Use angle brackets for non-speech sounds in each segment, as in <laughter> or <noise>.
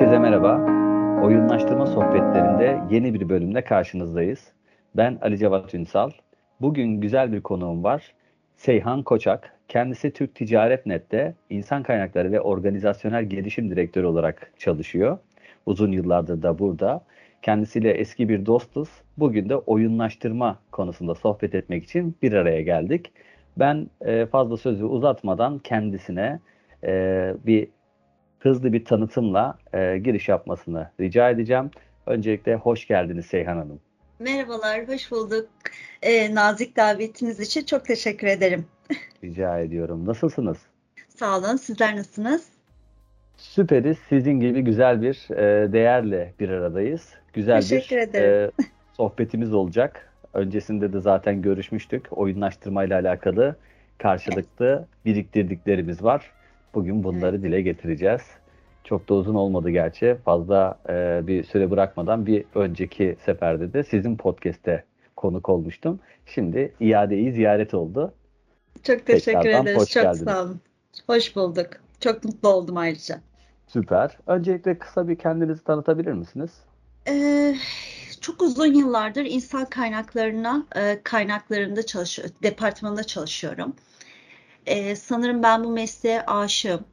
Herkese merhaba. Oyunlaştırma sohbetlerinde yeni bir bölümde karşınızdayız. Ben Ali Cevat Ünsal. Bugün güzel bir konuğum var. Seyhan Koçak. Kendisi Türk Ticaret Net'te insan kaynakları ve organizasyonel gelişim direktörü olarak çalışıyor. Uzun yıllardır da burada. Kendisiyle eski bir dostuz. Bugün de oyunlaştırma konusunda sohbet etmek için bir araya geldik. Ben e, fazla sözü uzatmadan kendisine e, bir hızlı bir tanıtımla e, giriş yapmasını rica edeceğim. Öncelikle hoş geldiniz Seyhan Hanım. Merhabalar, hoş bulduk. E, nazik davetiniz için çok teşekkür ederim. <laughs> Rica ediyorum. Nasılsınız? Sağ olun. Sizler nasılsınız? Süperiz. Sizin gibi güzel bir e, değerle bir aradayız. Güzel Teşekkür bir ederim. E, sohbetimiz olacak. Öncesinde de zaten görüşmüştük. Oyunlaştırmayla alakalı karşılıklı biriktirdiklerimiz var. Bugün bunları dile getireceğiz. Çok da uzun olmadı gerçi. Fazla e, bir süre bırakmadan bir önceki seferde de sizin podcast'te konuk olmuştum. Şimdi iadeyi ziyaret oldu. Çok teşekkür Tekrardan ederiz. Çok geldiniz. sağ olun. Hoş bulduk. Çok mutlu oldum ayrıca. Süper. Öncelikle kısa bir kendinizi tanıtabilir misiniz? Ee, çok uzun yıllardır insan kaynaklarına e, kaynaklarında çalışıyorum, departmanında çalışıyorum. Ee, sanırım ben bu mesleğe aşığım.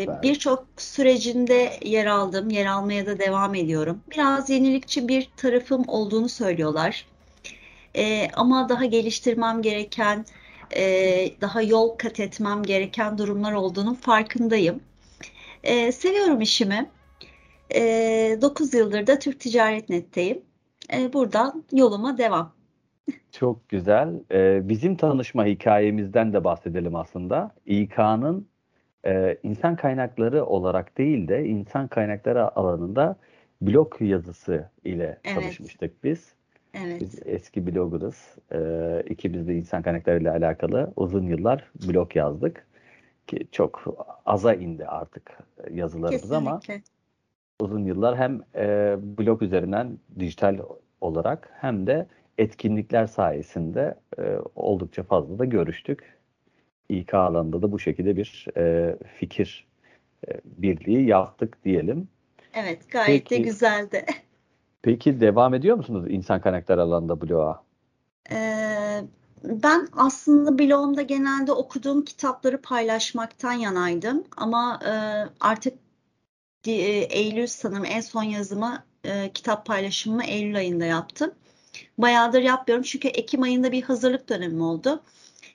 Süper. birçok sürecinde yer aldım, yer almaya da devam ediyorum. Biraz yenilikçi bir tarafım olduğunu söylüyorlar. Ee, ama daha geliştirmem gereken, e, daha yol kat etmem gereken durumlar olduğunun farkındayım. Ee, seviyorum işimi. Ee, 9 yıldır da Türk Ticaret Net'teyim. Ee, buradan yoluma devam. Çok güzel. Ee, bizim tanışma hikayemizden de bahsedelim aslında. İK'nın e, insan kaynakları olarak değil de insan kaynakları alanında blog yazısı ile Evet. tanışmıştık biz. Evet, Biz eski bloggerız. Ee, ikimiz de insan kaynakları ile alakalı uzun yıllar blog yazdık. Ki çok aza indi artık yazılarımız ama kesinlikle. uzun yıllar hem e, blog üzerinden dijital olarak hem de etkinlikler sayesinde e, oldukça fazla da görüştük. İK alanında da bu şekilde bir e, fikir e, birliği yaptık diyelim. Evet, gayet de Peki. güzeldi. <laughs> Peki devam ediyor musunuz insan kaynakları alanında bloğa? Ee, ben aslında blogumda genelde okuduğum kitapları paylaşmaktan yanaydım ama e, artık e, Eylül sanırım en son yazımı e, kitap paylaşımımı Eylül ayında yaptım. Bayağıdır yapmıyorum çünkü Ekim ayında bir hazırlık dönemim oldu.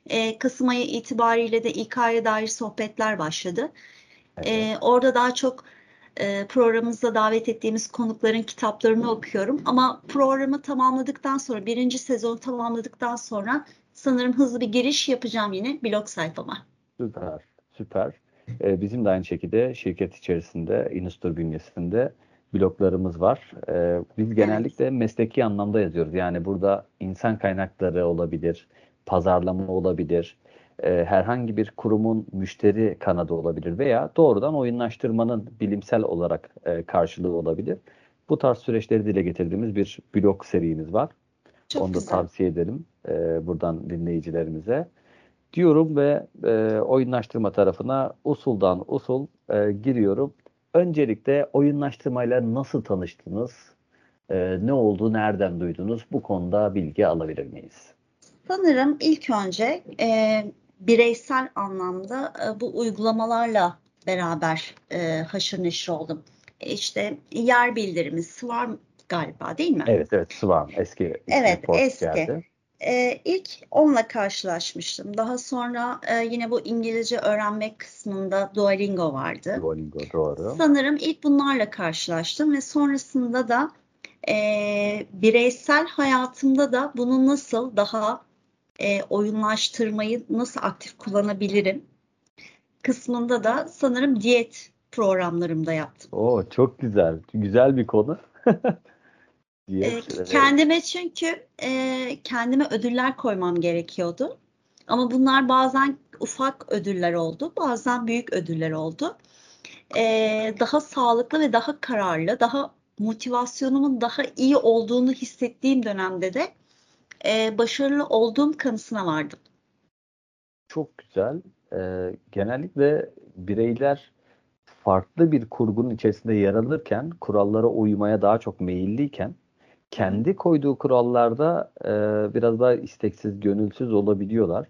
E, Kasım ayı itibariyle de İK'ya dair sohbetler başladı. Evet. Ee, orada daha çok e, programımızda davet ettiğimiz konukların kitaplarını okuyorum. Ama programı tamamladıktan sonra, birinci sezonu tamamladıktan sonra sanırım hızlı bir giriş yapacağım yine blog sayfama. Süper, süper. Ee, bizim de aynı şekilde şirket içerisinde, Inustur bünyesinde bloglarımız var. Ee, biz genellikle mesleki anlamda yazıyoruz. Yani burada insan kaynakları olabilir, pazarlama olabilir, e, herhangi bir kurumun müşteri kanadı olabilir veya doğrudan oyunlaştırmanın bilimsel olarak e, karşılığı olabilir. Bu tarz süreçleri dile getirdiğimiz bir blog serimiz var. Çok Onu da güzel. tavsiye edelim e, buradan dinleyicilerimize. Diyorum ve e, oyunlaştırma tarafına usuldan usul e, giriyorum. Öncelikle oyunlaştırmayla nasıl tanıştınız? E, ne oldu? Nereden duydunuz? Bu konuda bilgi alabilir miyiz? Sanırım ilk önce e, bireysel anlamda e, bu uygulamalarla beraber e, haşır neşir oldum. E, İşte yer bildirimi, Swarm galiba değil mi? Evet, evet. Swarm. Eski Evet, eski. geldi. Ee, ilk onunla karşılaşmıştım. Daha sonra e, yine bu İngilizce öğrenmek kısmında Duolingo vardı. Duolingo doğru. Sanırım ilk bunlarla karşılaştım ve sonrasında da e, bireysel hayatımda da bunu nasıl daha e, oyunlaştırmayı nasıl aktif kullanabilirim kısmında da sanırım diyet programlarımda yaptım. Oo, çok güzel. Güzel bir konu. <laughs> E, Diyet, e, kendime çünkü e, kendime ödüller koymam gerekiyordu. Ama bunlar bazen ufak ödüller oldu, bazen büyük ödüller oldu. E, daha sağlıklı ve daha kararlı, daha motivasyonumun daha iyi olduğunu hissettiğim dönemde de e, başarılı olduğum kanısına vardım. Çok güzel. Ee, genellikle bireyler farklı bir kurgunun içerisinde yer alırken kurallara uymaya daha çok meyilliyken kendi koyduğu kurallarda e, biraz daha isteksiz, gönülsüz olabiliyorlar.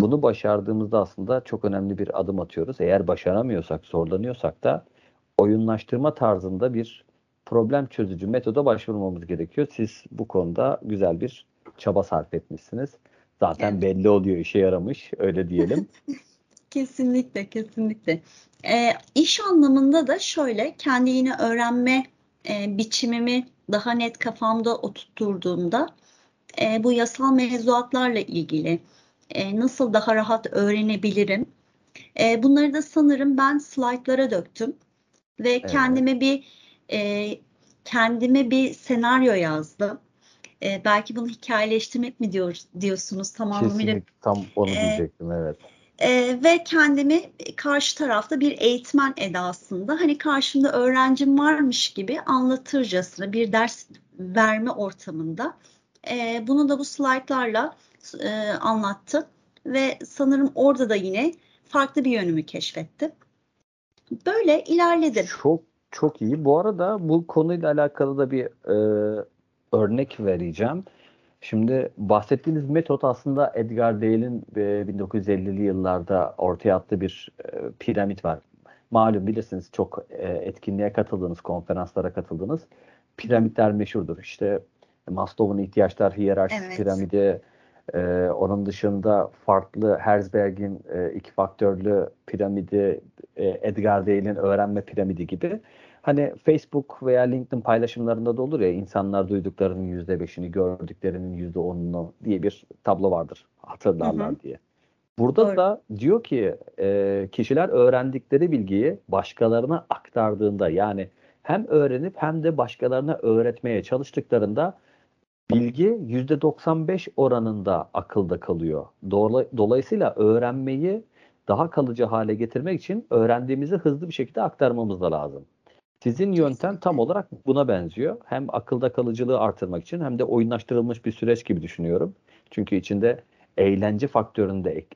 Bunu başardığımızda aslında çok önemli bir adım atıyoruz. Eğer başaramıyorsak, zorlanıyorsak da oyunlaştırma tarzında bir problem çözücü metoda başvurmamız gerekiyor. Siz bu konuda güzel bir çaba sarf etmişsiniz. Zaten evet. belli oluyor işe yaramış öyle diyelim. <laughs> kesinlikle kesinlikle. E, iş anlamında da şöyle kendi yine öğrenme e, biçimimi daha net kafamda oturtturduğumda e, bu yasal mevzuatlarla ilgili e, nasıl daha rahat öğrenebilirim? E, bunları da sanırım ben slaytlara döktüm ve evet. kendime bir e, kendime bir senaryo yazdım. E, belki bunu hikayeleştirmek mi diyor, diyorsunuz tamamıyla? Kesinlikle tam onu e, diyecektim evet. E, ve kendimi karşı tarafta bir eğitmen edasında hani karşımda öğrencim varmış gibi anlatırcasına bir ders verme ortamında e, bunu da bu slaytlarla e, anlattım ve sanırım orada da yine farklı bir yönümü keşfettim. Böyle ilerledim. Çok çok iyi. Bu arada bu konuyla alakalı da bir e, örnek vereceğim. Şimdi bahsettiğiniz metot aslında Edgar Dale'in e, 1950'li yıllarda ortaya attığı bir e, piramit var. Malum bilirsiniz çok e, etkinliğe katıldınız, konferanslara katıldınız. Piramitler meşhurdur. İşte Maslow'un ihtiyaçlar hiyerarşisi evet. piramidi, ee, onun dışında farklı Herzberg'in e, iki faktörlü piramidi, e, Edgar Dale'in öğrenme piramidi gibi. Hani Facebook veya LinkedIn paylaşımlarında da olur ya insanlar duyduklarının yüzde beşini, gördüklerinin yüzde onunu diye bir tablo vardır. Hatırlarlar hı hı. diye. Burada Doğru. da diyor ki e, kişiler öğrendikleri bilgiyi başkalarına aktardığında yani hem öğrenip hem de başkalarına öğretmeye çalıştıklarında bilgi %95 oranında akılda kalıyor. Dolayısıyla öğrenmeyi daha kalıcı hale getirmek için öğrendiğimizi hızlı bir şekilde aktarmamız da lazım. Sizin yöntem tam olarak buna benziyor. Hem akılda kalıcılığı artırmak için hem de oyunlaştırılmış bir süreç gibi düşünüyorum. Çünkü içinde eğlence faktörünü de ek,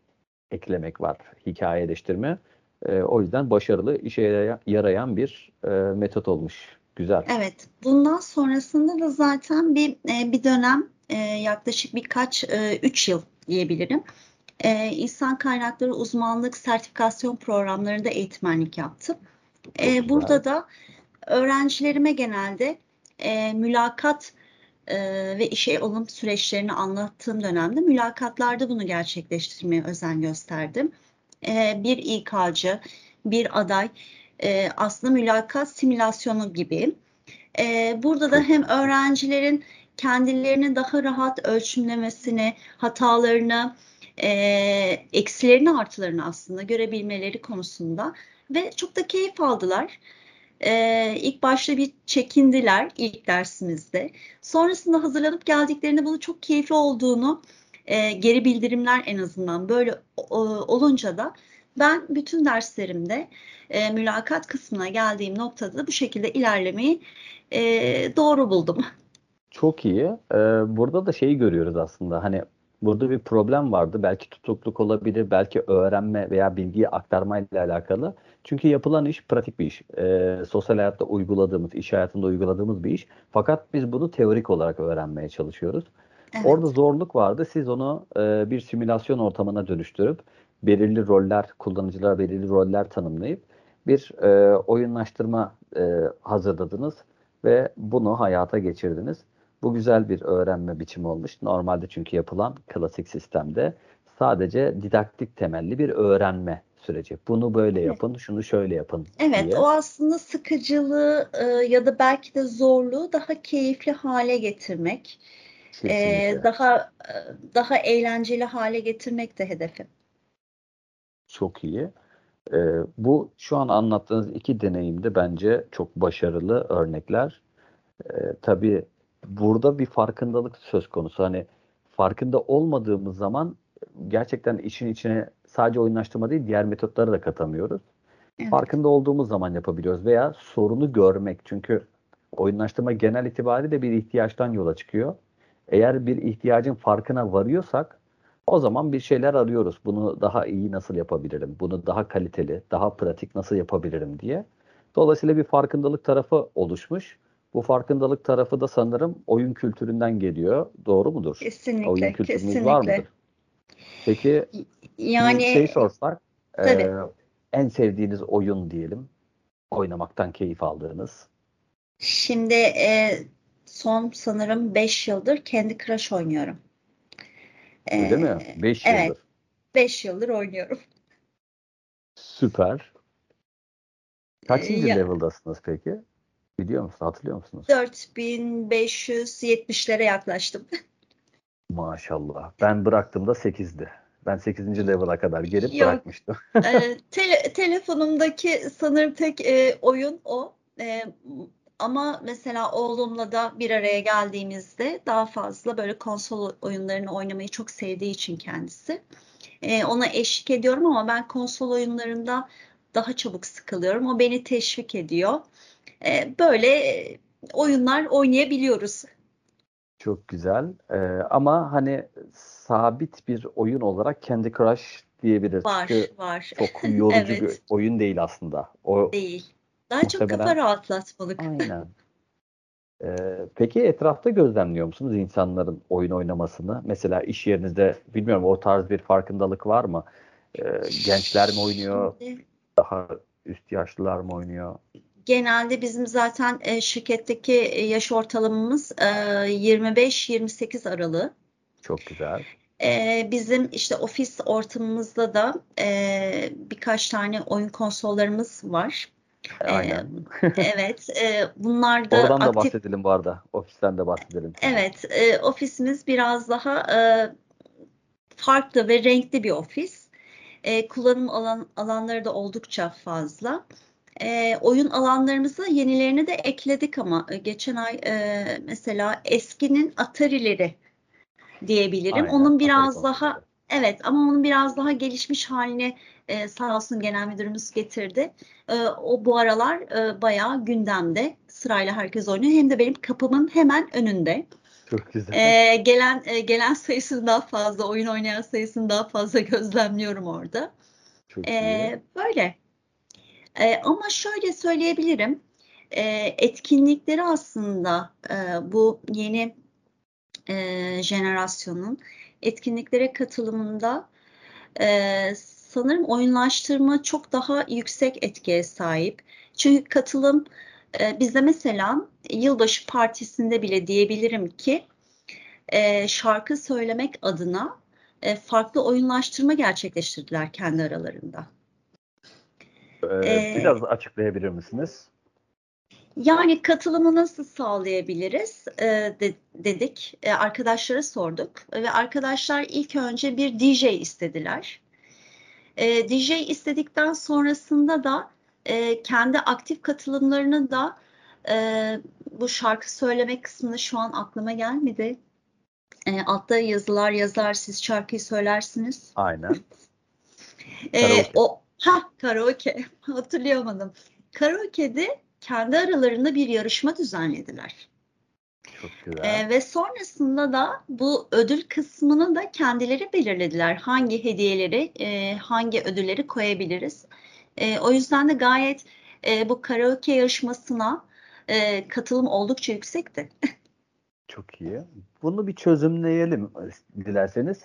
eklemek var hikayeleştirme. E, o yüzden başarılı, işe yarayan bir e, metot olmuş Güzel. Evet. Bundan sonrasında da zaten bir e, bir dönem e, yaklaşık birkaç e, üç yıl diyebilirim. İnsan kaynakları uzmanlık sertifikasyon programlarında eğitmenlik yaptım. Çok Burada da öğrencilerime genelde mülakat ve işe alım süreçlerini anlattığım dönemde mülakatlarda bunu gerçekleştirmeye özen gösterdim. Bir İK'cı, bir aday e, aslında mülakat simülasyonu gibi. E, burada da hem öğrencilerin kendilerini daha rahat ölçümlemesini, hatalarını, e, eksilerini artılarını aslında görebilmeleri konusunda ve çok da keyif aldılar. Ee, ilk başta bir çekindiler ilk dersimizde. Sonrasında hazırlanıp geldiklerinde bunu çok keyifli olduğunu e, geri bildirimler en azından böyle o, olunca da ben bütün derslerimde e, mülakat kısmına geldiğim noktada da bu şekilde ilerlemeyi e, doğru buldum. Çok iyi. Ee, burada da şeyi görüyoruz aslında. Hani burada bir problem vardı. Belki tutukluk olabilir, belki öğrenme veya bilgiyi aktarma ile alakalı. Çünkü yapılan iş pratik bir iş. Ee, sosyal hayatta uyguladığımız, iş hayatında uyguladığımız bir iş. Fakat biz bunu teorik olarak öğrenmeye çalışıyoruz. Evet. Orada zorluk vardı. Siz onu e, bir simülasyon ortamına dönüştürüp belirli roller, kullanıcılara belirli roller tanımlayıp bir e, oyunlaştırma e, hazırladınız ve bunu hayata geçirdiniz. Bu güzel bir öğrenme biçimi olmuş. Normalde çünkü yapılan klasik sistemde sadece didaktik temelli bir öğrenme süreci. Bunu böyle yapın, evet. şunu şöyle yapın. Evet, diye. o aslında sıkıcılığı e, ya da belki de zorluğu daha keyifli hale getirmek, e, daha e, daha eğlenceli hale getirmek de hedefim. Çok iyi. E, bu şu an anlattığınız iki deneyim de bence çok başarılı örnekler. E, tabii burada bir farkındalık söz konusu. Hani farkında olmadığımız zaman gerçekten işin içine sadece oyunlaştırma değil diğer metotları da katamıyoruz. Evet. Farkında olduğumuz zaman yapabiliyoruz veya sorunu görmek. Çünkü oyunlaştırma genel itibariyle bir ihtiyaçtan yola çıkıyor. Eğer bir ihtiyacın farkına varıyorsak O zaman bir şeyler arıyoruz. Bunu daha iyi nasıl yapabilirim? Bunu daha kaliteli, daha pratik nasıl yapabilirim diye. Dolayısıyla bir farkındalık tarafı oluşmuş. Bu farkındalık tarafı da sanırım oyun kültüründen geliyor. Doğru mudur? Kesinlikle, oyun kültürünüz kesinlikle. var mıdır? Peki yani şey sorsak, tabii. e, en sevdiğiniz oyun diyelim, oynamaktan keyif aldığınız. Şimdi e, son sanırım 5 yıldır Candy Crush oynuyorum. Öyle mi? 5 evet. yıldır. 5 yıldır oynuyorum. Süper. Kaçıncı Ya- level'dasınız peki? Biliyor musunuz? Hatırlıyor musunuz? 4570'lere yaklaştım. Maşallah. Ben bıraktığımda 8'di. Ben 8. level'a kadar gelip Yok. bırakmıştım. Ee, <laughs> tele- telefonumdaki sanırım tek e, oyun o. E, ama mesela oğlumla da bir araya geldiğimizde daha fazla böyle konsol oyunlarını oynamayı çok sevdiği için kendisi. E, ona eşlik ediyorum ama ben konsol oyunlarında daha çabuk sıkılıyorum. O beni teşvik ediyor. E, böyle e, oyunlar oynayabiliyoruz. Çok güzel. Ee, ama hani sabit bir oyun olarak Candy Crush diyebiliriz. Var, Çünkü var. çok <laughs> yorucu Evet. bir oyun değil aslında. O Değil. Daha çok kafa Muhtemelen- rahatlatmalık. Aynen. Ee, peki etrafta gözlemliyor musunuz insanların oyun oynamasını? Mesela iş yerinizde bilmiyorum o tarz bir farkındalık var mı? Ee, gençler mi oynuyor? Şimdi- Daha üst yaşlılar mı oynuyor? Genelde bizim zaten e, şirketteki e, yaş ortalamamız e, 25-28 aralığı. Çok güzel. E, bizim işte ofis ortamımızda da e, birkaç tane oyun konsollarımız var. Aynen. <laughs> Evet, e, bunlar da Oradan da aktif. bahsedelim bu arada. Ofisten de bahsedelim. Evet, e, ofisimiz biraz daha e, farklı ve renkli bir ofis. E, kullanım alan, alanları da oldukça fazla. E, oyun alanlarımıza yenilerini de ekledik ama geçen ay e, mesela eskinin Atari'leri diyebilirim. Aynen, Onun Atari biraz konsolları. daha evet ama onun biraz daha gelişmiş haline e, sağ olsun genel müdürümüz getirdi. E, o bu aralar e, bayağı gündemde. Sırayla herkes oynuyor. Hem de benim kapımın hemen önünde. Çok güzel. E, gelen e, gelen sayısını daha fazla, oyun oynayan sayısını daha fazla gözlemliyorum orada. Çok iyi. E, böyle. E, ama şöyle söyleyebilirim. E, etkinlikleri aslında e, bu yeni e, jenerasyonun etkinliklere katılımında e, sanırım oyunlaştırma çok daha yüksek etkiye sahip. Çünkü katılım e, bizde mesela yılbaşı partisinde bile diyebilirim ki e, şarkı söylemek adına e, farklı oyunlaştırma gerçekleştirdiler kendi aralarında. Ee, e, biraz açıklayabilir misiniz? Yani katılımı nasıl sağlayabiliriz e, de- dedik. E, arkadaşlara sorduk ve arkadaşlar ilk önce bir DJ istediler. E, DJ istedikten sonrasında da e, kendi aktif katılımlarını da e, bu şarkı söyleme kısmını şu an aklıma gelmedi. E, altta yazılar yazar, siz şarkıyı söylersiniz. Aynen. Ee, Karaoke. o ha karaoke <laughs> hatırlayamadım. Karaoke'de kendi aralarında bir yarışma düzenlediler. Çok güzel. Ee, ve sonrasında da bu ödül kısmını da kendileri belirlediler. Hangi hediyeleri, e, hangi ödülleri koyabiliriz. E, o yüzden de gayet e, bu karaoke yarışmasına e, katılım oldukça yüksekti. <laughs> Çok iyi. Bunu bir çözümleyelim dilerseniz.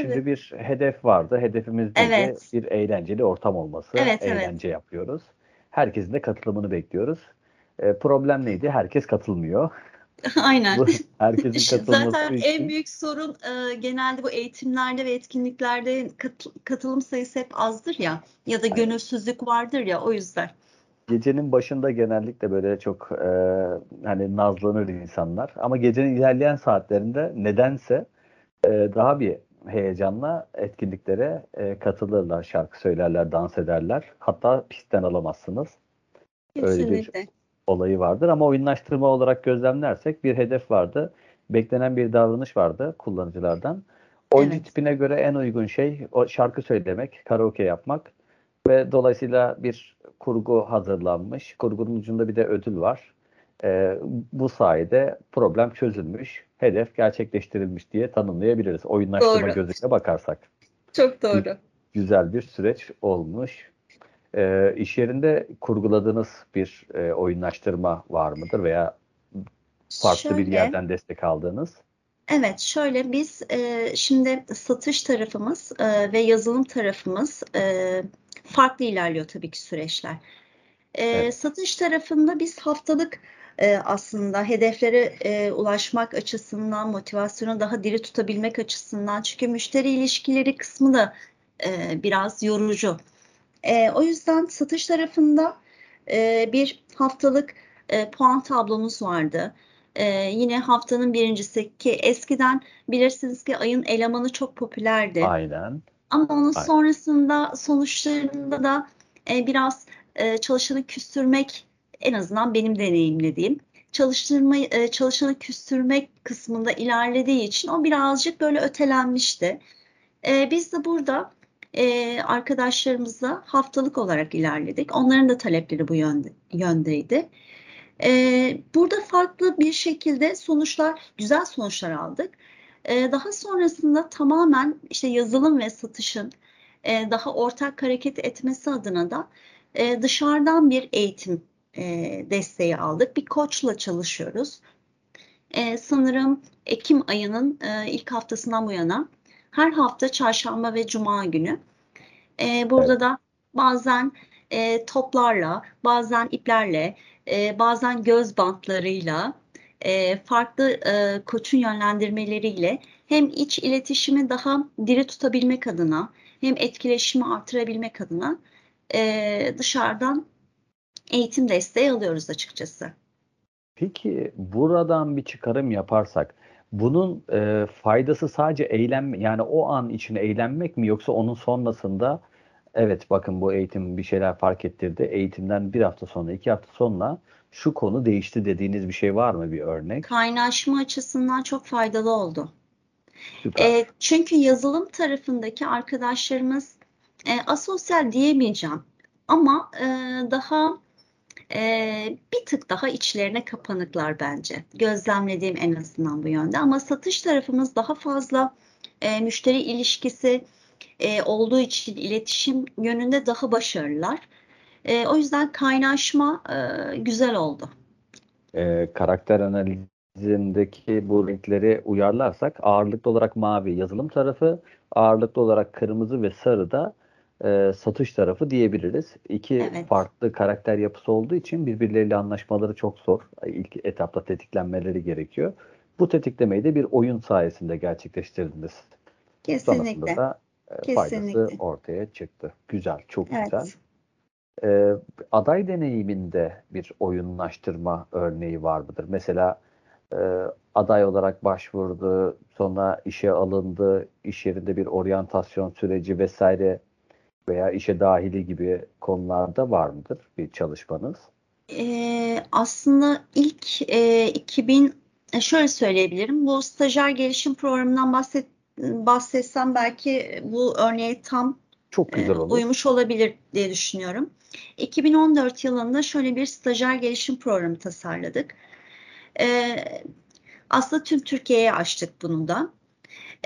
Şimdi Evet. bir hedef vardı. Hedefimiz? Evet. Bir eğlenceli ortam olması. Evet, evet. Eğlence yapıyoruz. Herkesin de katılımını bekliyoruz. E, problem neydi? Herkes katılmıyor. <laughs> Aynen. Bu herkesin <laughs> katılması Zaten için en büyük sorun e, genelde bu eğitimlerde ve etkinliklerde kat- katılım sayısı hep azdır ya ya da gönülsüzlük vardır ya o yüzden. gecenin başında genellikle böyle çok e, hani nazlanır insanlar. Ama gecenin ilerleyen saatlerinde nedense e, daha bir heyecanla etkinliklere e, katılırlar, şarkı söylerler, dans ederler. Hatta pistten alamazsınız. Öyle bir Kesinlikle. olayı vardır. Ama oyunlaştırma olarak gözlemlersek bir hedef vardı. Beklenen bir davranış vardı kullanıcılardan. Oyuncu Evet. tipine göre en uygun şey o şarkı söylemek, karaoke yapmak ve dolayısıyla bir kurgu hazırlanmış. Kurgunun ucunda bir de ödül var. E, bu sayede problem çözülmüş, hedef gerçekleştirilmiş diye tanımlayabiliriz. Oyunlaştırma doğru. gözüyle bakarsak. Çok doğru. Güzel bir süreç olmuş. E, iş yerinde kurguladığınız bir e, oyunlaştırma var mıdır veya farklı şöyle, bir yerden destek aldığınız? Evet, şöyle biz e, şimdi satış tarafımız e, ve yazılım tarafımız e, farklı ilerliyor tabii ki süreçler. E, evet. Satış tarafında biz haftalık e, aslında hedeflere e, ulaşmak açısından, motivasyonu daha diri tutabilmek açısından çünkü müşteri ilişkileri kısmı da e, biraz yorucu. E, o yüzden satış tarafında e, bir haftalık e, puan tablomuz vardı. E, yine haftanın birincisi ki eskiden bilirsiniz ki ayın elemanı çok popülerdi. Aynen. Ama onun Aynen. sonrasında sonuçlarında da e, biraz e, çalışanı küstürmek en azından benim deneyimlediğim çalıştırma e, çalışanı küstürmek kısmında ilerlediği için o birazcık böyle ötelenmişti. E, biz de burada e, arkadaşlarımızla haftalık olarak ilerledik. Onların da talepleri bu yönde, yöndeydi. E, burada farklı bir şekilde sonuçlar, güzel sonuçlar aldık. Daha sonrasında tamamen işte yazılım ve satışın daha ortak hareket etmesi adına da dışarıdan bir eğitim e, desteği aldık. Bir koçla çalışıyoruz. E, sanırım Ekim ayının e, ilk haftasından bu yana her hafta çarşamba ve cuma günü. E, burada da bazen e, toplarla, bazen iplerle, e, bazen göz bantlarıyla, e, farklı e, koçun yönlendirmeleriyle hem iç iletişimi daha diri tutabilmek adına hem etkileşimi artırabilmek adına e, dışarıdan eğitim desteği alıyoruz açıkçası. Peki buradan bir çıkarım yaparsak bunun e, faydası sadece eğlenme yani o an için eğlenmek mi yoksa onun sonrasında evet bakın bu eğitim bir şeyler fark ettirdi. Eğitimden bir hafta sonra iki hafta sonra şu konu değişti dediğiniz bir şey var mı bir örnek? Kaynaşma açısından çok faydalı oldu. E, çünkü yazılım tarafındaki arkadaşlarımız e, asosyal diyemeyeceğim ama e, daha e, bir tık daha içlerine kapanıklar bence. Gözlemlediğim en azından bu yönde. Ama satış tarafımız daha fazla e, müşteri ilişkisi e, olduğu için iletişim yönünde daha başarılılar. E, o yüzden kaynaşma e, güzel oldu. E, karakter analizindeki bu renkleri uyarlarsak ağırlıklı olarak mavi yazılım tarafı, ağırlıklı olarak kırmızı ve sarı da e, satış tarafı diyebiliriz. İki evet. farklı karakter yapısı olduğu için birbirleriyle anlaşmaları çok zor. İlk etapta tetiklenmeleri gerekiyor. Bu tetiklemeyi de bir oyun sayesinde gerçekleştirdiniz. Kesinlikle. Sonrasında da e, faydası ortaya çıktı. Güzel, çok evet. güzel. E, aday deneyiminde bir oyunlaştırma örneği var mıdır? Mesela e, aday olarak başvurdu, sonra işe alındı, iş yerinde bir oryantasyon süreci vesaire veya işe dahili gibi konularda var mıdır bir çalışmanız? Ee, aslında ilk e, 2000 e, şöyle söyleyebilirim. Bu stajyer gelişim programından bahset, bahsetsem belki bu örneğe tam çok güzel e, olur. uymuş olabilir diye düşünüyorum. 2014 yılında şöyle bir stajyer gelişim programı tasarladık. Ee, aslında tüm Türkiye'ye açtık bunu da.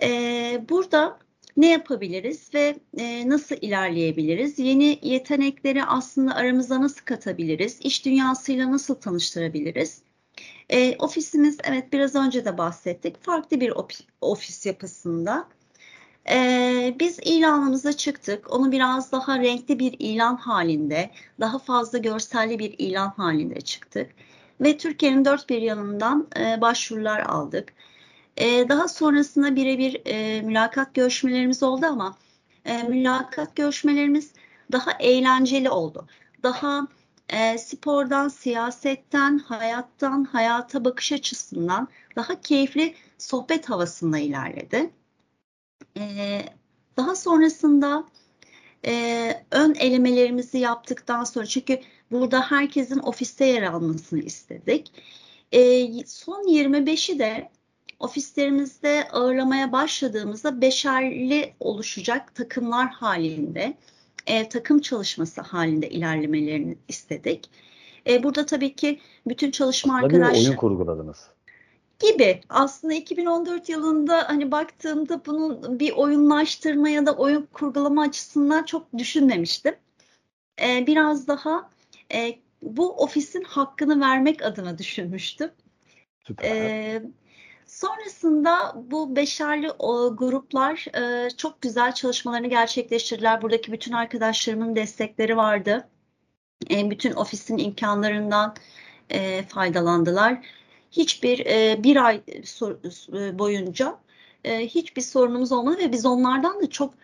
Ee, burada ne yapabiliriz ve e, nasıl ilerleyebiliriz? Yeni yetenekleri aslında aramıza nasıl katabiliriz? İş dünyasıyla nasıl tanıştırabiliriz? E, ofisimiz evet biraz önce de bahsettik. Farklı bir ofis yapısında. E, biz ilanımıza çıktık. Onu biraz daha renkli bir ilan halinde, daha fazla görselli bir ilan halinde çıktık. Ve Türkiye'nin dört bir yanından e, başvurular aldık. E, daha sonrasında birebir e, mülakat görüşmelerimiz oldu ama e, mülakat görüşmelerimiz daha eğlenceli oldu. Daha e, spordan, siyasetten, hayattan, hayata bakış açısından daha keyifli sohbet havasında ilerledi. E, daha sonrasında e, ön elemelerimizi yaptıktan sonra çünkü burada herkesin ofiste yer almasını istedik. E, son 25'i de ofislerimizde ağırlamaya başladığımızda beşerli oluşacak takımlar halinde, e, takım çalışması halinde ilerlemelerini istedik. E, burada tabii ki bütün çalışma arkadaşlar... oyun kurguladınız gibi. Aslında 2014 yılında hani baktığımda bunun bir oyunlaştırma ya da oyun kurgulama açısından çok düşünmemiştim. Ee, biraz daha e, bu ofisin hakkını vermek adına düşünmüştüm. Süper. Ee, sonrasında bu beşerli o, gruplar e, çok güzel çalışmalarını gerçekleştirdiler. Buradaki bütün arkadaşlarımın destekleri vardı. E, bütün ofisin imkanlarından e, faydalandılar hiçbir e, bir ay sor, e, boyunca e, hiçbir sorunumuz olmadı ve biz onlardan da çok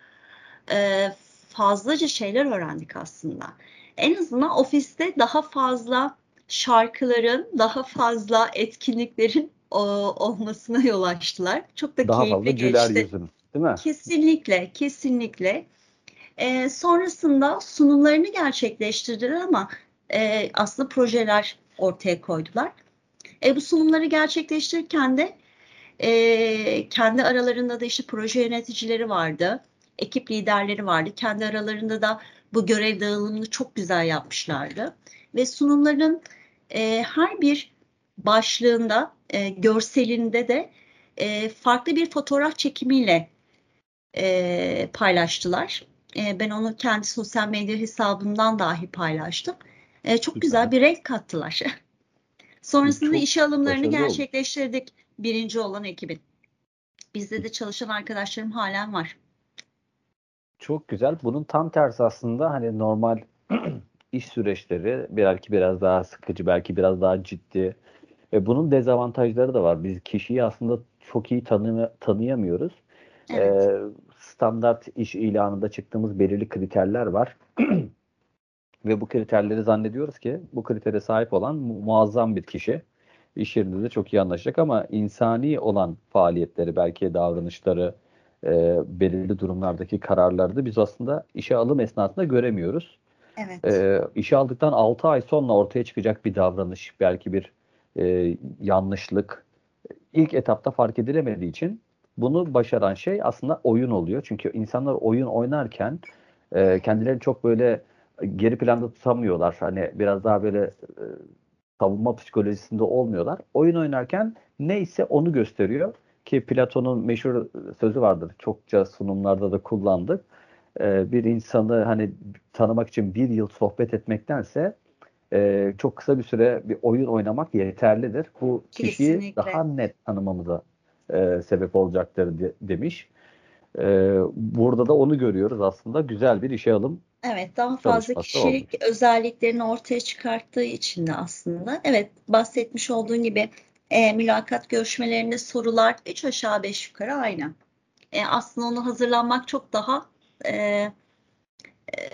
e, fazlaca şeyler öğrendik aslında. En azından ofiste daha fazla şarkıların, daha fazla etkinliklerin o, olmasına yol açtılar. Çok da daha keyifli fazla güler geçti. yüzün, değil mi? Kesinlikle, kesinlikle. E, sonrasında sunumlarını gerçekleştirdiler ama e, aslında projeler ortaya koydular. E, bu sunumları gerçekleştirirken de e, kendi aralarında da işte proje yöneticileri vardı, ekip liderleri vardı. Kendi aralarında da bu görev dağılımını çok güzel yapmışlardı. Ve sunumların e, her bir başlığında, e, görselinde de e, farklı bir fotoğraf çekimiyle e, paylaştılar. E, ben onu kendi sosyal medya hesabımdan dahi paylaştım. E, çok güzel bir renk kattılar. <laughs> Sonrasında Çok işe alımlarını gerçekleştirdik oldu. birinci olan ekibin. Bizde de çalışan arkadaşlarım halen var. Çok güzel. Bunun tam tersi aslında hani normal <clears throat> iş süreçleri belki biraz daha sıkıcı, belki biraz daha ciddi. Ve bunun dezavantajları da var. Biz kişiyi aslında çok iyi tanı tanıyamıyoruz. Evet. Ee, standart iş ilanında çıktığımız belirli kriterler var. <clears throat> Ve bu kriterleri zannediyoruz ki bu kritere sahip olan mu- muazzam bir kişi iş yerinde de çok iyi anlaşacak ama insani olan faaliyetleri belki davranışları e, belirli durumlardaki kararları da biz aslında işe alım esnasında göremiyoruz. Evet. E, işe aldıktan 6 ay sonra ortaya çıkacak bir davranış belki bir e, yanlışlık ilk etapta fark edilemediği için bunu başaran şey aslında oyun oluyor. Çünkü insanlar oyun oynarken e, kendilerini çok böyle geri planda tutamıyorlar. Hani biraz daha böyle e, savunma psikolojisinde olmuyorlar. Oyun oynarken neyse onu gösteriyor ki Platon'un meşhur sözü vardır. Çokça sunumlarda da kullandık. E, bir insanı hani tanımak için bir yıl sohbet etmektense e, çok kısa bir süre bir oyun oynamak yeterlidir. Bu kişiyi Kesinlikle. daha net tanımamıza e, sebep olacaktır de, demiş. E, burada da onu görüyoruz aslında. Güzel bir işe alım Evet, daha fazla kişilik olmuş. özelliklerini ortaya çıkarttığı için de aslında. Evet, bahsetmiş olduğun gibi e, mülakat görüşmelerinde sorular 3 aşağı 5 yukarı aynı. E, aslında onu hazırlanmak çok daha e, e,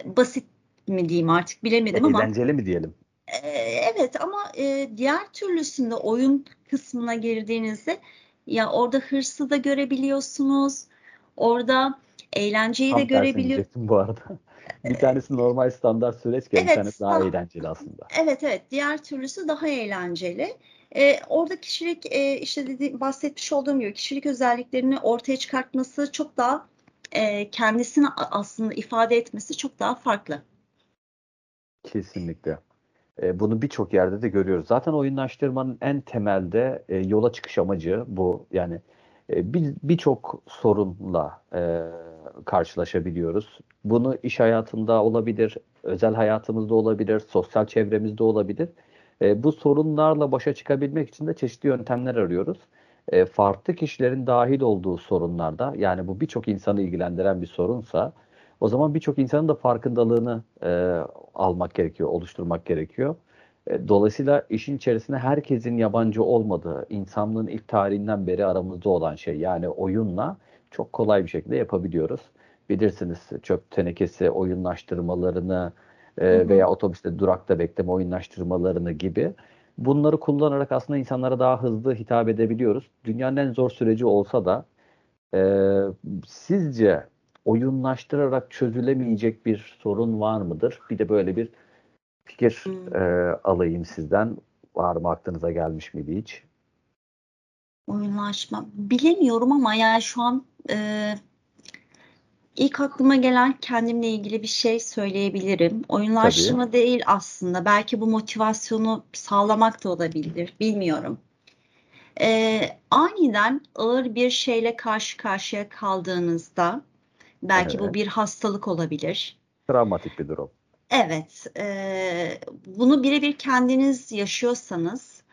basit mi diyeyim artık bilemedim ama. Eğlenceli mi diyelim? E, evet ama e, diğer türlüsünde oyun kısmına girdiğinizde ya orada hırsı da görebiliyorsunuz. Orada eğlenceyi Tam de görebiliyorsunuz. bu arada. <laughs> bir tanesi normal standart süreçken evet, bir tanesi daha eğlenceli aslında. Evet evet diğer türlüsü daha eğlenceli. Ee, orada kişilik e, işte dedi, bahsetmiş olduğum gibi kişilik özelliklerini ortaya çıkartması çok daha e, kendisini aslında ifade etmesi çok daha farklı. Kesinlikle. E, bunu birçok yerde de görüyoruz. Zaten oyunlaştırmanın en temelde e, yola çıkış amacı bu. Yani e, birçok bir sorunla e, karşılaşabiliyoruz. Bunu iş hayatında olabilir, özel hayatımızda olabilir, sosyal çevremizde olabilir. E, bu sorunlarla başa çıkabilmek için de çeşitli yöntemler arıyoruz. E, farklı kişilerin dahil olduğu sorunlarda, yani bu birçok insanı ilgilendiren bir sorunsa, o zaman birçok insanın da farkındalığını e, almak gerekiyor, oluşturmak gerekiyor. E, dolayısıyla işin içerisinde herkesin yabancı olmadığı, insanlığın ilk tarihinden beri aramızda olan şey yani oyunla çok kolay bir şekilde yapabiliyoruz. Bilirsiniz çöp tenekesi oyunlaştırmalarını e, veya otobüste durakta bekleme oyunlaştırmalarını gibi. Bunları kullanarak aslında insanlara daha hızlı hitap edebiliyoruz. Dünyanın en zor süreci olsa da e, sizce oyunlaştırarak çözülemeyecek bir sorun var mıdır? Bir de böyle bir fikir hmm. e, alayım sizden. Var mı aklınıza gelmiş miydi hiç? Oyunlaşma bilemiyorum ama yani şu an e, İlk aklıma gelen kendimle ilgili bir şey söyleyebilirim. Oyunlaştırma Tabii. değil aslında. Belki bu motivasyonu sağlamak da olabilir. Bilmiyorum. Ee, aniden ağır bir şeyle karşı karşıya kaldığınızda, belki bu Evet. bir hastalık olabilir. Travmatik bir durum. Evet, e, bunu birebir kendiniz yaşıyorsanız,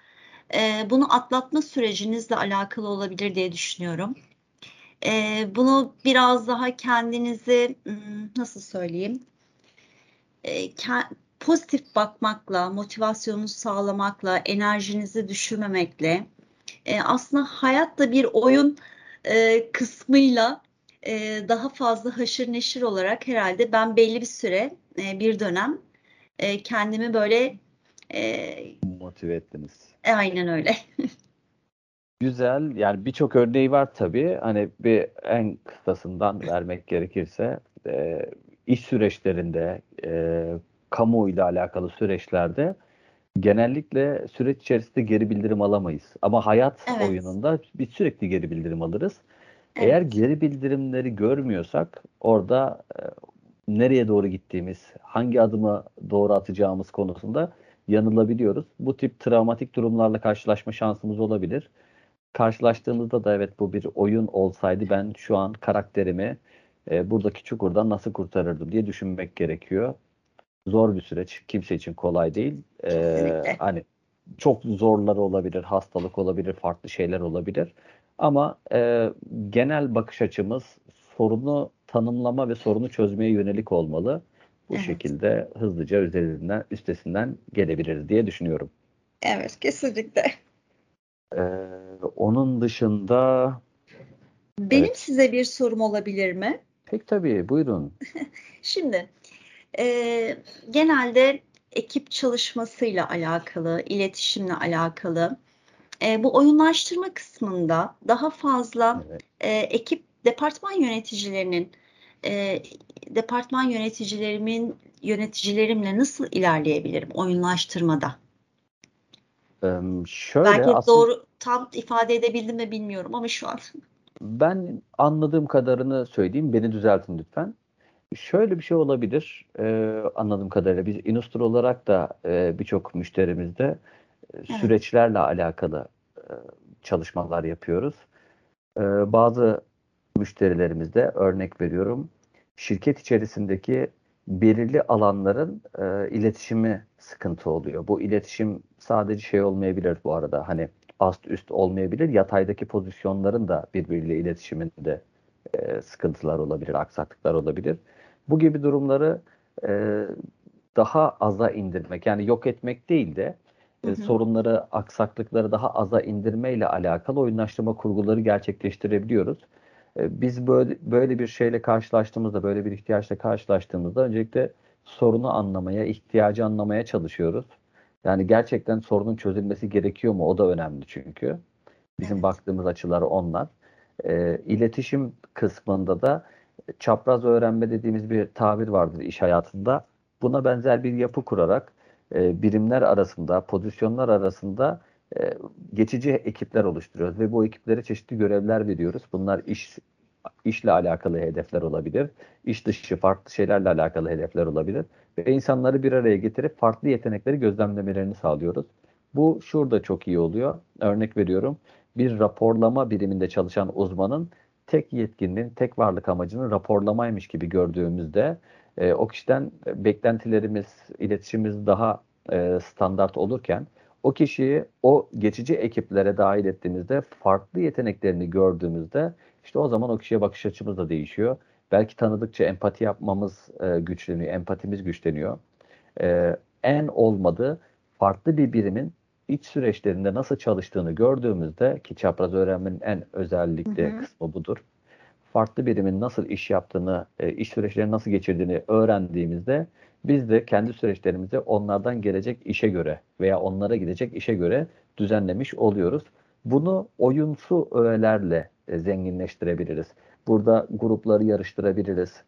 e, bunu atlatma sürecinizle alakalı olabilir diye düşünüyorum. E, bunu biraz daha kendinizi hmm, nasıl söyleyeyim? E, ke- pozitif bakmakla, motivasyonunuzu sağlamakla, enerjinizi düşürmemekle, e, aslında hayat da bir oyun e, kısmıyla e, daha fazla haşır neşir olarak herhalde ben belli bir süre, e, bir dönem e, kendimi böyle e, Motive ettiniz. e, aynen öyle. <laughs> Güzel. Yani birçok örneği var tabii. Hani bir en kısasından vermek gerekirse e, iş süreçlerinde, e, kamuoyuyla alakalı süreçlerde genellikle süreç içerisinde geri bildirim alamayız. Ama hayat Evet, oyununda biz sürekli geri bildirim alırız. Eğer evet, geri bildirimleri görmüyorsak orada e, nereye doğru gittiğimiz, hangi adımı doğru atacağımız konusunda yanılabiliyoruz. Bu tip travmatik durumlarla karşılaşma şansımız olabilir. Karşılaştığımızda da evet bu bir oyun olsaydı ben şu an karakterimi e, buradaki çukurdan nasıl kurtarırdım diye düşünmek gerekiyor. Zor bir süreç. Kimse için kolay değil. E, kesinlikle. hani çok zorları olabilir, hastalık olabilir, farklı şeyler olabilir. Ama e, genel bakış açımız sorunu tanımlama ve sorunu çözmeye yönelik olmalı. Bu Evet, şekilde hızlıca üzerinden, üstesinden gelebiliriz diye düşünüyorum. evet, kesinlikle. E, onun dışında Benim evet, size bir sorum olabilir mi? pek tabii buyurun. <laughs> Şimdi e, genelde ekip çalışmasıyla alakalı, iletişimle alakalı. E, bu oyunlaştırma kısmında daha fazla Evet. e, ekip departman yöneticilerinin e, departman yöneticilerimin yöneticilerimle nasıl ilerleyebilirim oyunlaştırmada? E, şöyle Belki aslında doğru tam ifade edebildim mi bilmiyorum ama şu an. ben anladığım kadarını söyleyeyim. Beni düzeltin lütfen. Şöyle bir şey olabilir. E, anladığım kadarıyla biz Inustur olarak da e, birçok müşterimizde Evet, süreçlerle alakalı e, çalışmalar yapıyoruz. E, bazı müşterilerimizde örnek veriyorum şirket içerisindeki belirli alanların e, iletişimi sıkıntı oluyor. Bu iletişim sadece şey olmayabilir bu arada hani ast üst olmayabilir. Yataydaki pozisyonların da birbiriyle iletişiminde e, sıkıntılar olabilir, aksaklıklar olabilir. Bu gibi durumları e, daha aza indirmek yani yok etmek değil de hı e, hı, sorunları, aksaklıkları daha aza indirmeyle alakalı oyunlaştırma kurguları gerçekleştirebiliyoruz. E, Biz böyle, böyle bir şeyle karşılaştığımızda, böyle bir ihtiyaçla karşılaştığımızda öncelikle sorunu anlamaya, ihtiyacı anlamaya çalışıyoruz. Yani gerçekten sorunun çözülmesi gerekiyor mu? O da önemli çünkü. Bizim evet, baktığımız açılar onlar. E, iletişim kısmında da çapraz öğrenme dediğimiz bir tabir vardır iş hayatında. Buna benzer bir yapı kurarak e, birimler arasında, pozisyonlar arasında e, geçici ekipler oluşturuyoruz ve bu ekiplere çeşitli görevler veriyoruz. Bunlar iş işle alakalı hedefler olabilir, iş dışı farklı şeylerle alakalı hedefler olabilir ve insanları bir araya getirip farklı yetenekleri gözlemlemelerini sağlıyoruz. Bu şurada çok iyi oluyor. Örnek veriyorum. Bir raporlama biriminde çalışan uzmanın tek yetkinliğin, tek varlık amacının raporlamaymış gibi gördüğümüzde e, o kişiden beklentilerimiz, iletişimimiz daha e, standart olurken o kişiyi o geçici ekiplere dahil ettiğimizde farklı yeteneklerini gördüğümüzde işte o zaman o kişiye bakış açımız da değişiyor. Belki tanıdıkça empati yapmamız e, güçleniyor, empatimiz güçleniyor. E, en olmadı farklı bir birimin iç süreçlerinde nasıl çalıştığını gördüğümüzde ki çapraz öğrenmenin en hı özellikle hı, kısmı budur. Farklı birimin nasıl iş yaptığını, e, iş süreçlerini nasıl geçirdiğini öğrendiğimizde biz de kendi süreçlerimizi onlardan gelecek işe göre veya onlara gidecek işe göre düzenlemiş oluyoruz. Bunu oyunsu öğelerle e, zenginleştirebiliriz. Burada grupları yarıştırabiliriz,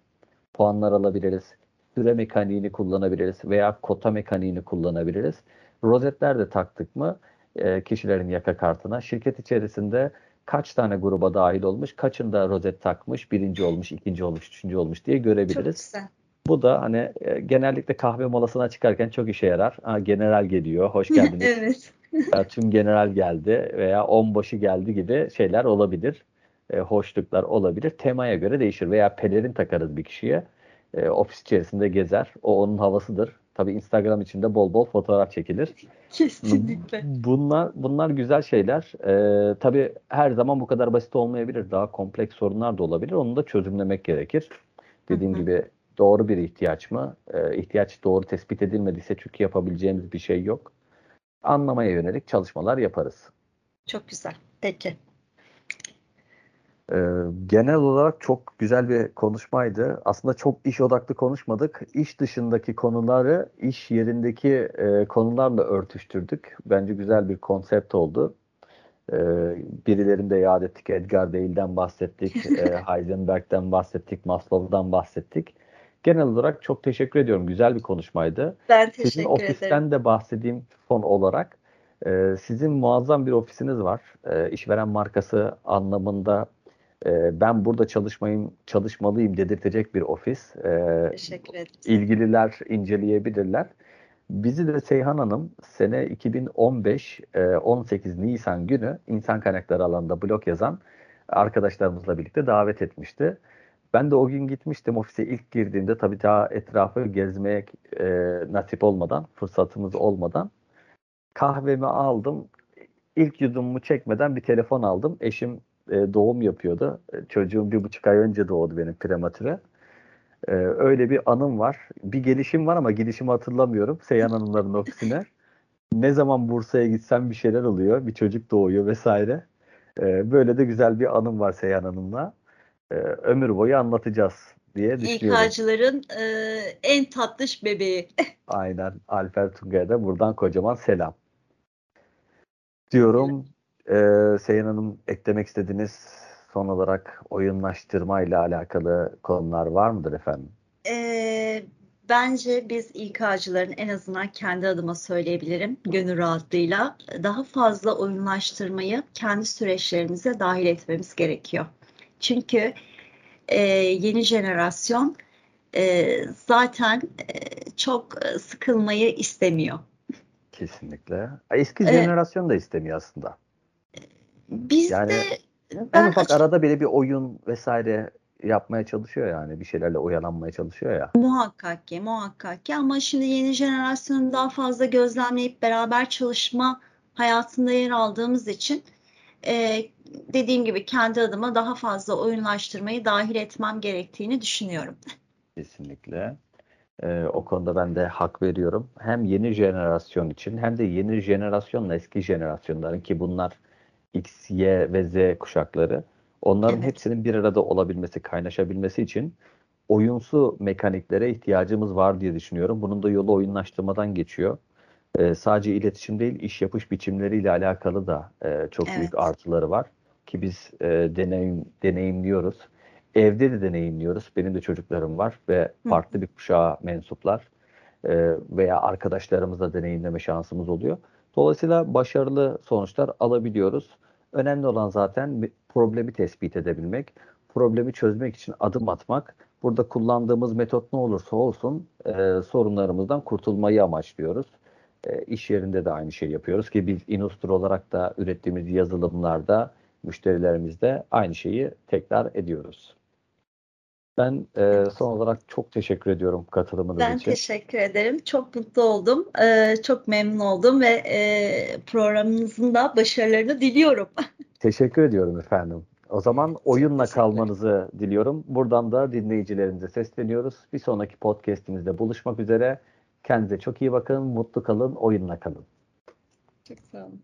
puanlar alabiliriz, süre mekaniğini kullanabiliriz veya kota mekaniğini kullanabiliriz. Rozetler de taktık mı e, kişilerin yaka kartına şirket içerisinde kaç tane gruba dahil olmuş, kaçında rozet takmış, birinci olmuş, ikinci olmuş, üçüncü olmuş diye görebiliriz. Çok güzel. Bu da hani e, genellikle kahve molasına çıkarken çok işe yarar. Ha, general geliyor, hoş <laughs> geldiniz. evet. Ya, tüm general geldi veya onbaşı geldi gibi şeyler olabilir. E, hoşluklar olabilir. Temaya göre değişir veya pelerin takarız bir kişiye. E, ofis içerisinde gezer. O onun havasıdır. Tabii Instagram içinde bol bol fotoğraf çekilir. Kesinlikle. Bunlar bunlar güzel şeyler. Ee, tabii her zaman bu kadar basit olmayabilir. Daha kompleks sorunlar da olabilir. Onu da çözümlemek gerekir. Dediğim Hı hı. gibi doğru bir ihtiyaç mı? Ee, ihtiyaç doğru tespit edilmediyse çünkü yapabileceğimiz bir şey yok. Anlamaya yönelik çalışmalar yaparız. Çok güzel. Peki. Ee, genel olarak çok güzel bir konuşmaydı. Aslında çok iş odaklı konuşmadık. İş dışındaki konuları iş yerindeki e, konularla örtüştürdük. Bence güzel bir konsept oldu. Ee, birilerini de yad ettik. Edgar Dale'den bahsettik. <laughs> e, Heisenberg'den bahsettik. Maslow'dan bahsettik. Genel olarak çok teşekkür ediyorum. Güzel bir konuşmaydı. Ben Sizin teşekkür ofisten ederim. de bahsedeyim son olarak. Ee, sizin muazzam bir ofisiniz var. Ee, işveren markası anlamında e, ben burada çalışmayayım, çalışmalıyım dedirtecek bir ofis. Ee, Teşekkür ederim. ilgililer inceleyebilirler. Bizi de Seyhan Hanım sene 2015 e, 18 Nisan günü insan kaynakları alanında blog yazan arkadaşlarımızla birlikte davet etmişti. Ben de o gün gitmiştim ofise ilk girdiğimde tabii daha etrafı gezmeye e, nasip olmadan, fırsatımız olmadan kahvemi aldım. İlk yudumumu çekmeden bir telefon aldım. Eşim e, doğum yapıyordu. E, Çocuğum bir buçuk ay önce doğdu benim prematüre. Ee, öyle bir anım var. Bir gelişim var ama gelişimi hatırlamıyorum. Seyhan Hanımların ofisine. Ne zaman Bursa'ya gitsem bir şeyler oluyor. Bir çocuk doğuyor vesaire. Ee, böyle de güzel bir anım var Seyhan Hanım'la. Ee, ömür boyu anlatacağız diye düşünüyorum. İK'cıların e, en tatlış bebeği. <laughs> Aynen. Alper Tunga'ya da buradan kocaman selam. Diyorum. Ee, Seyhan Hanım eklemek istediğiniz son olarak oyunlaştırma ile alakalı konular var mıdır efendim? E, bence biz İK'cıların en azından kendi adıma söyleyebilirim gönül rahatlığıyla daha fazla oyunlaştırmayı kendi süreçlerimize dahil etmemiz gerekiyor. Çünkü e, yeni jenerasyon e, zaten e, çok e, sıkılmayı istemiyor. Kesinlikle. Eski Evet. jenerasyon da istemiyor aslında. Bizde Yani ben En ufak açık- arada bile bir oyun vesaire yapmaya çalışıyor yani. Bir şeylerle oyalanmaya çalışıyor ya. muhakkak ki muhakkak ki ama şimdi yeni jenerasyonu daha fazla gözlemleyip beraber çalışma hayatında yer aldığımız için e, dediğim gibi kendi adıma daha fazla oyunlaştırmayı dahil etmem gerektiğini düşünüyorum. Kesinlikle. Ee, o konuda ben de hak veriyorum. Hem yeni jenerasyon için hem de yeni jenerasyonla eski jenerasyonların ki bunlar X, Y ve Z kuşakları. Onların Evet. hepsinin bir arada olabilmesi, kaynaşabilmesi için oyunsu mekaniklere ihtiyacımız var diye düşünüyorum. Bunun da yolu oyunlaştırmadan geçiyor. Ee, sadece iletişim değil, iş yapış biçimleriyle alakalı da e, çok büyük Evet. artıları var. Ki biz e, deneyim, deneyimliyoruz. Evde de deneyimliyoruz. Benim de çocuklarım var ve Hı. farklı bir kuşağa mensuplar e, veya arkadaşlarımızla deneyimleme şansımız oluyor. Dolayısıyla başarılı sonuçlar alabiliyoruz. Önemli olan zaten problemi tespit edebilmek, problemi çözmek için adım atmak. Burada kullandığımız metot ne olursa olsun e, sorunlarımızdan kurtulmayı amaçlıyoruz. E, iş yerinde de aynı şeyi yapıyoruz ki biz Inustur olarak da ürettiğimiz yazılımlarda müşterilerimizde aynı şeyi tekrar ediyoruz. Ben e, son olarak çok teşekkür ediyorum katılımınız Ben için. teşekkür ederim. Çok mutlu oldum. E, çok memnun oldum ve e, programınızın da başarılarını diliyorum. <laughs> Teşekkür ediyorum efendim. O zaman oyunla kalmanızı diliyorum. Buradan da dinleyicilerimize sesleniyoruz. Bir sonraki podcastimizde buluşmak üzere. Kendinize çok iyi bakın, mutlu kalın, oyunla kalın. Çok sağ olun.